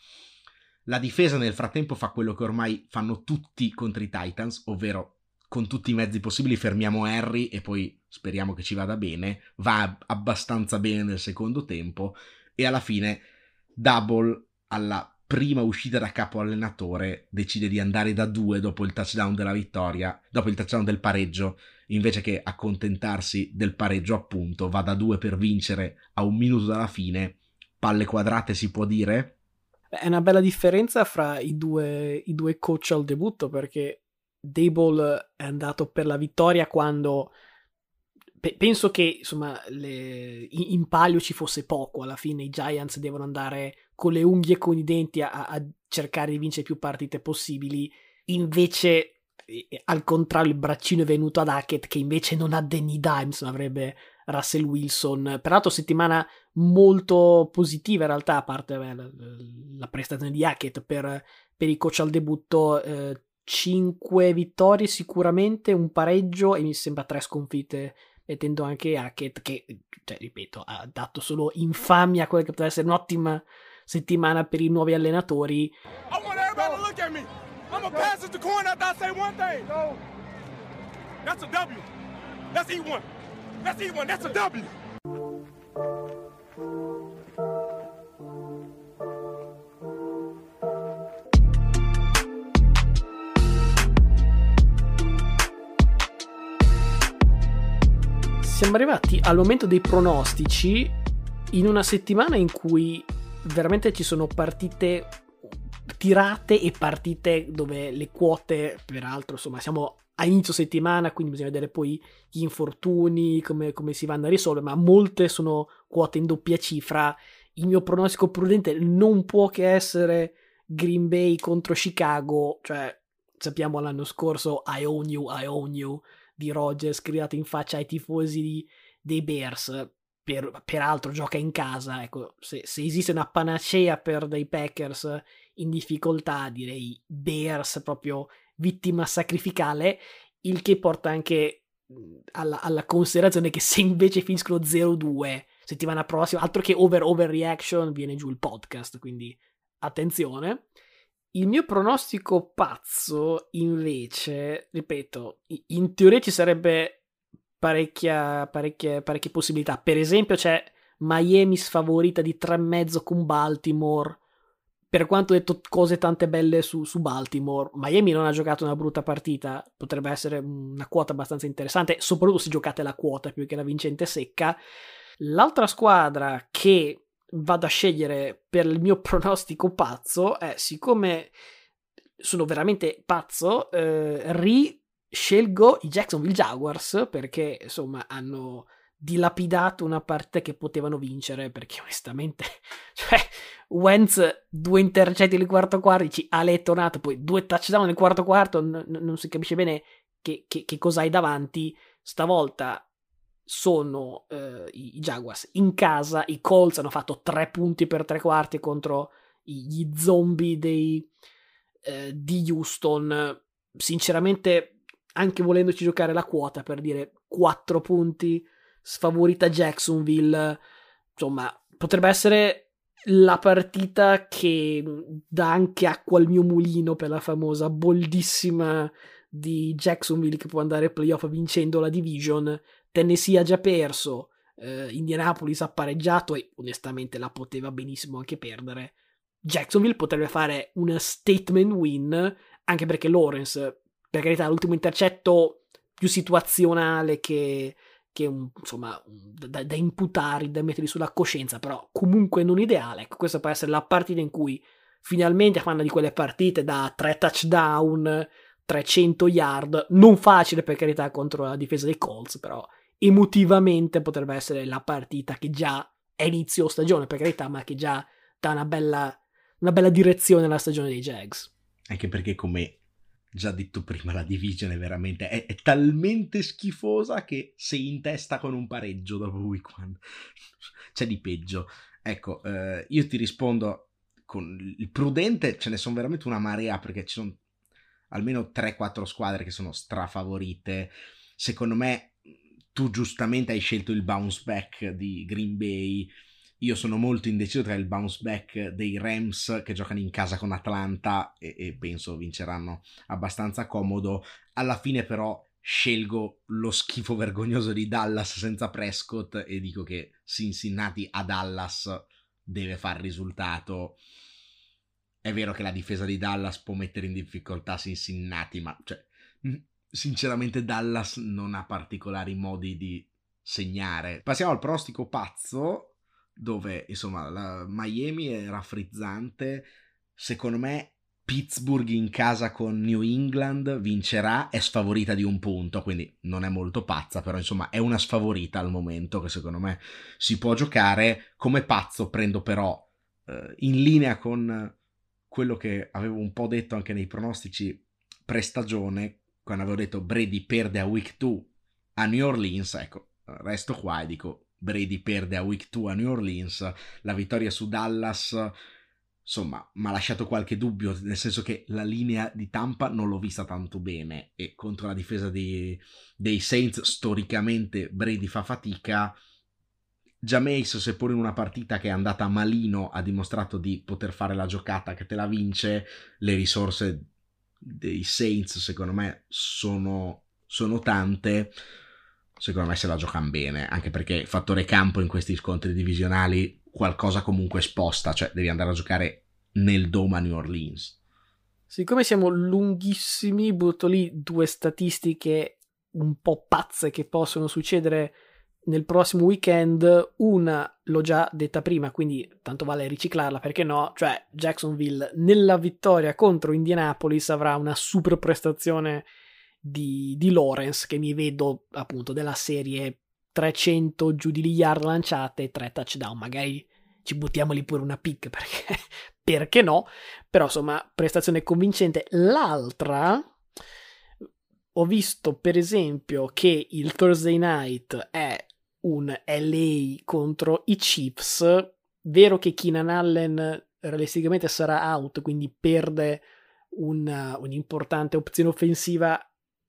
La difesa nel frattempo fa quello che ormai fanno tutti contro i Titans, ovvero con tutti i mezzi possibili fermiamo Harry e poi speriamo che ci vada bene, va abbastanza bene nel secondo tempo e alla fine Double alla prima uscita da capo allenatore decide di andare da due dopo il touchdown della vittoria, dopo il touchdown del pareggio, invece che accontentarsi del pareggio appunto, va da due per vincere a un minuto dalla fine, palle quadrate si può dire? È una bella differenza fra i due, i due coach al debutto perché Dable è andato per la vittoria quando penso che insomma le, in palio ci fosse poco alla fine i Giants devono andare con le unghie e con i denti a, a cercare di vincere più partite possibili. Invece, al contrario, il braccino è venuto ad Hackett, che invece non ha Danny Dimes, avrebbe Russell Wilson. Peraltro, settimana molto positiva in realtà, a parte beh, la, la, prestazione di Hackett per, per i coach al debutto. Eh, 5 vittorie sicuramente, un pareggio e mi sembra 3 sconfitte mettendo anche Hackett che, cioè, ripeto, ha dato solo infamia a quella che poteva essere un'ottima settimana per i nuovi allenatori. That's a W. Let's eat one. Let's eat one. That's a W. Siamo arrivati al momento dei pronostici in una settimana in cui veramente ci sono partite tirate e partite dove le quote, peraltro, insomma, siamo a inizio settimana, quindi bisogna vedere poi gli infortuni, come, come si vanno a risolvere, ma molte sono quote in doppia cifra. Il mio pronostico prudente non può che essere Green Bay contro Chicago, cioè sappiamo l'anno scorso I own you, I own you di Rogers gridato in faccia ai tifosi dei Bears per, peraltro gioca in casa, ecco, se, se, esiste una panacea per dei Packers in difficoltà, direi Bears proprio vittima sacrificale, il che porta anche alla, alla considerazione che se invece finiscono 0-2 settimana prossima, altro che over overreaction, viene giù il podcast, quindi attenzione. Il mio pronostico pazzo, invece, ripeto, in teoria ci sarebbe parecchia, parecchie, parecchie possibilità. Per esempio, c'è Miami sfavorita di 3,5 con Baltimore. Per quanto detto cose tante belle su, su, Baltimore, Miami non ha giocato una brutta partita, potrebbe essere una quota abbastanza interessante, soprattutto se giocate la quota più che la vincente secca. L'altra squadra che vado a scegliere per il mio pronostico pazzo è, siccome sono veramente pazzo, eh, ri scelgo i Jacksonville Jaguars perché insomma hanno dilapidato una partita che potevano vincere perché onestamente cioè Wentz due intercetti nel quarto quarto ci ha poi due touchdown nel quarto quarto n- non si capisce bene che, che, che cosa hai davanti. Stavolta sono eh, i Jaguars in casa i Colts hanno fatto tre punti per tre quarti contro gli zombie dei, eh, di Houston. Sinceramente anche volendoci giocare la quota per dire quattro punti sfavorita Jacksonville. Insomma, potrebbe essere la partita che dà anche acqua al mio mulino per la famosa boldissima di Jacksonville che può andare ai playoff vincendo la division. Tennessee ha già perso, eh, Indianapolis ha pareggiato e onestamente la poteva benissimo anche perdere. Jacksonville potrebbe fare una statement win, anche perché Lawrence, per carità, l'ultimo intercetto più situazionale che, che un, insomma da, da, imputare, da mettere sulla coscienza, però comunque non ideale. Ecco, questa può essere la partita in cui finalmente fanno di quelle partite da 3 touchdown, 300 yard, non facile per carità contro la difesa dei Colts, però emotivamente potrebbe essere la partita che già è inizio stagione, per carità, ma che già dà una bella, una bella direzione alla stagione dei Jags. Anche perché come già detto prima, la division è veramente è, è, talmente schifosa che sei in testa con un pareggio dopo week one. C'è di peggio. Ecco, eh, io ti rispondo con il prudente, ce ne sono veramente una marea perché ci sono almeno 3-4 squadre che sono strafavorite. Secondo me tu giustamente hai scelto il bounce back di Green Bay io sono molto indeciso tra il bounce back dei Rams che giocano in casa con Atlanta e, e penso vinceranno abbastanza comodo. Alla fine però scelgo lo schifo vergognoso di Dallas senza Prescott e dico che Cincinnati a Dallas deve far risultato. È vero che la difesa di Dallas può mettere in difficoltà Cincinnati, ma cioè, sinceramente Dallas non ha particolari modi di segnare. Passiamo al prostico pazzo dove insomma la Miami è raffrizzante. Secondo me Pittsburgh in casa con New England vincerà, è sfavorita di un punto, quindi non è molto pazza, però insomma è una sfavorita al momento che secondo me si può giocare. Come pazzo prendo però eh, in linea con quello che avevo un po' detto anche nei pronostici pre-stagione, quando avevo detto Brady perde a week 2 a New Orleans, ecco, resto qua e dico Brady perde a week 2 a New Orleans, la vittoria su Dallas insomma mi ha lasciato qualche dubbio, nel senso che la linea di Tampa non l'ho vista tanto bene e contro la difesa di, dei Saints storicamente Brady fa fatica. Jameis, seppur in una partita che è andata malino, ha dimostrato di poter fare la giocata che te la vince. Le risorse dei Saints, secondo me, sono, sono tante secondo me se la giocano bene, anche perché fattore campo in questi scontri divisionali qualcosa comunque sposta, cioè devi andare a giocare nel Doma New Orleans. Siccome siamo lunghissimi, butto lì due statistiche un po' pazze che possono succedere nel prossimo weekend. Una l'ho già detta prima, quindi tanto vale riciclarla perché no? Cioè, Jacksonville nella vittoria contro Indianapolis avrà una super prestazione di, di Lawrence che mi vedo appunto della serie 300 giù di yard lanciate e 3 touchdown. Magari ci buttiamo lì pure una pick perché, perché no? Però insomma prestazione convincente. L'altra ho visto per esempio che il Thursday night è un LA contro i Chiefs. Vero che Keenan Allen realisticamente sarà out quindi perde una, un'importante opzione offensiva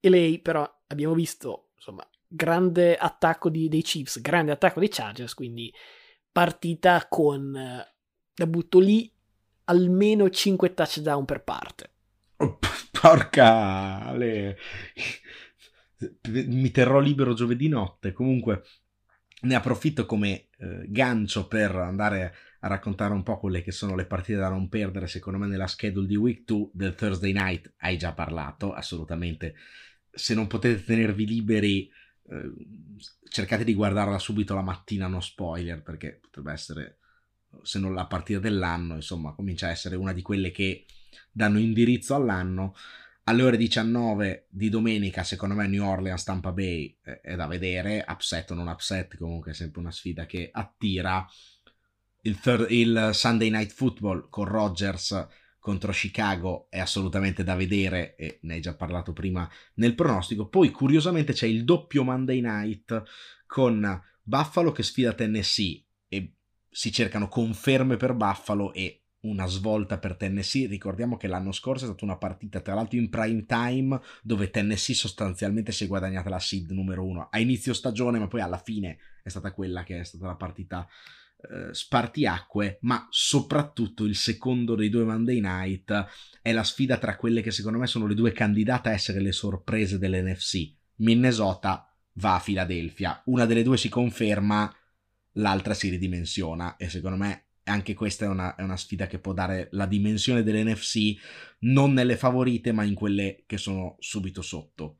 e lei però abbiamo visto, insomma, grande attacco di, dei Chiefs, grande attacco dei Chargers, quindi partita con, eh, la butto lì, almeno 5 touchdown per parte. Oh, porca le... mi terrò libero giovedì notte comunque ne approfitto come eh, gancio per andare a raccontare un po' quelle che sono le partite da non perdere secondo me nella schedule di week 2 del Thursday night hai già parlato assolutamente se non potete tenervi liberi, eh, cercate di guardarla subito la mattina, no spoiler, perché potrebbe essere, se non la partita dell'anno, insomma, comincia a essere una di quelle che danno indirizzo all'anno. alle ore 19 di domenica, secondo me, New Orleans Tampa Bay eh, è da vedere. Upset o non upset, comunque è sempre una sfida che attira. Il, third, il Sunday Night Football con Rodgers contro Chicago è assolutamente da vedere e ne hai già parlato prima nel pronostico. Poi curiosamente c'è il doppio Monday Night con Buffalo che sfida Tennessee e si cercano conferme per Buffalo e una svolta per Tennessee. Ricordiamo che l'anno scorso è stata una partita, tra l'altro in prime time, dove Tennessee sostanzialmente si è guadagnata la seed numero uno a inizio stagione, ma poi alla fine è stata quella che è stata la partita eh, spartiacque, ma soprattutto il secondo dei due Monday Night è la sfida tra quelle che secondo me sono le due candidate a essere le sorprese dell'NFC. Minnesota va a Filadelfia, una delle due si conferma, l'altra si ridimensiona e secondo me anche questa è una, è una, sfida che può dare la dimensione dell'NFC non nelle favorite ma in quelle che sono subito sotto.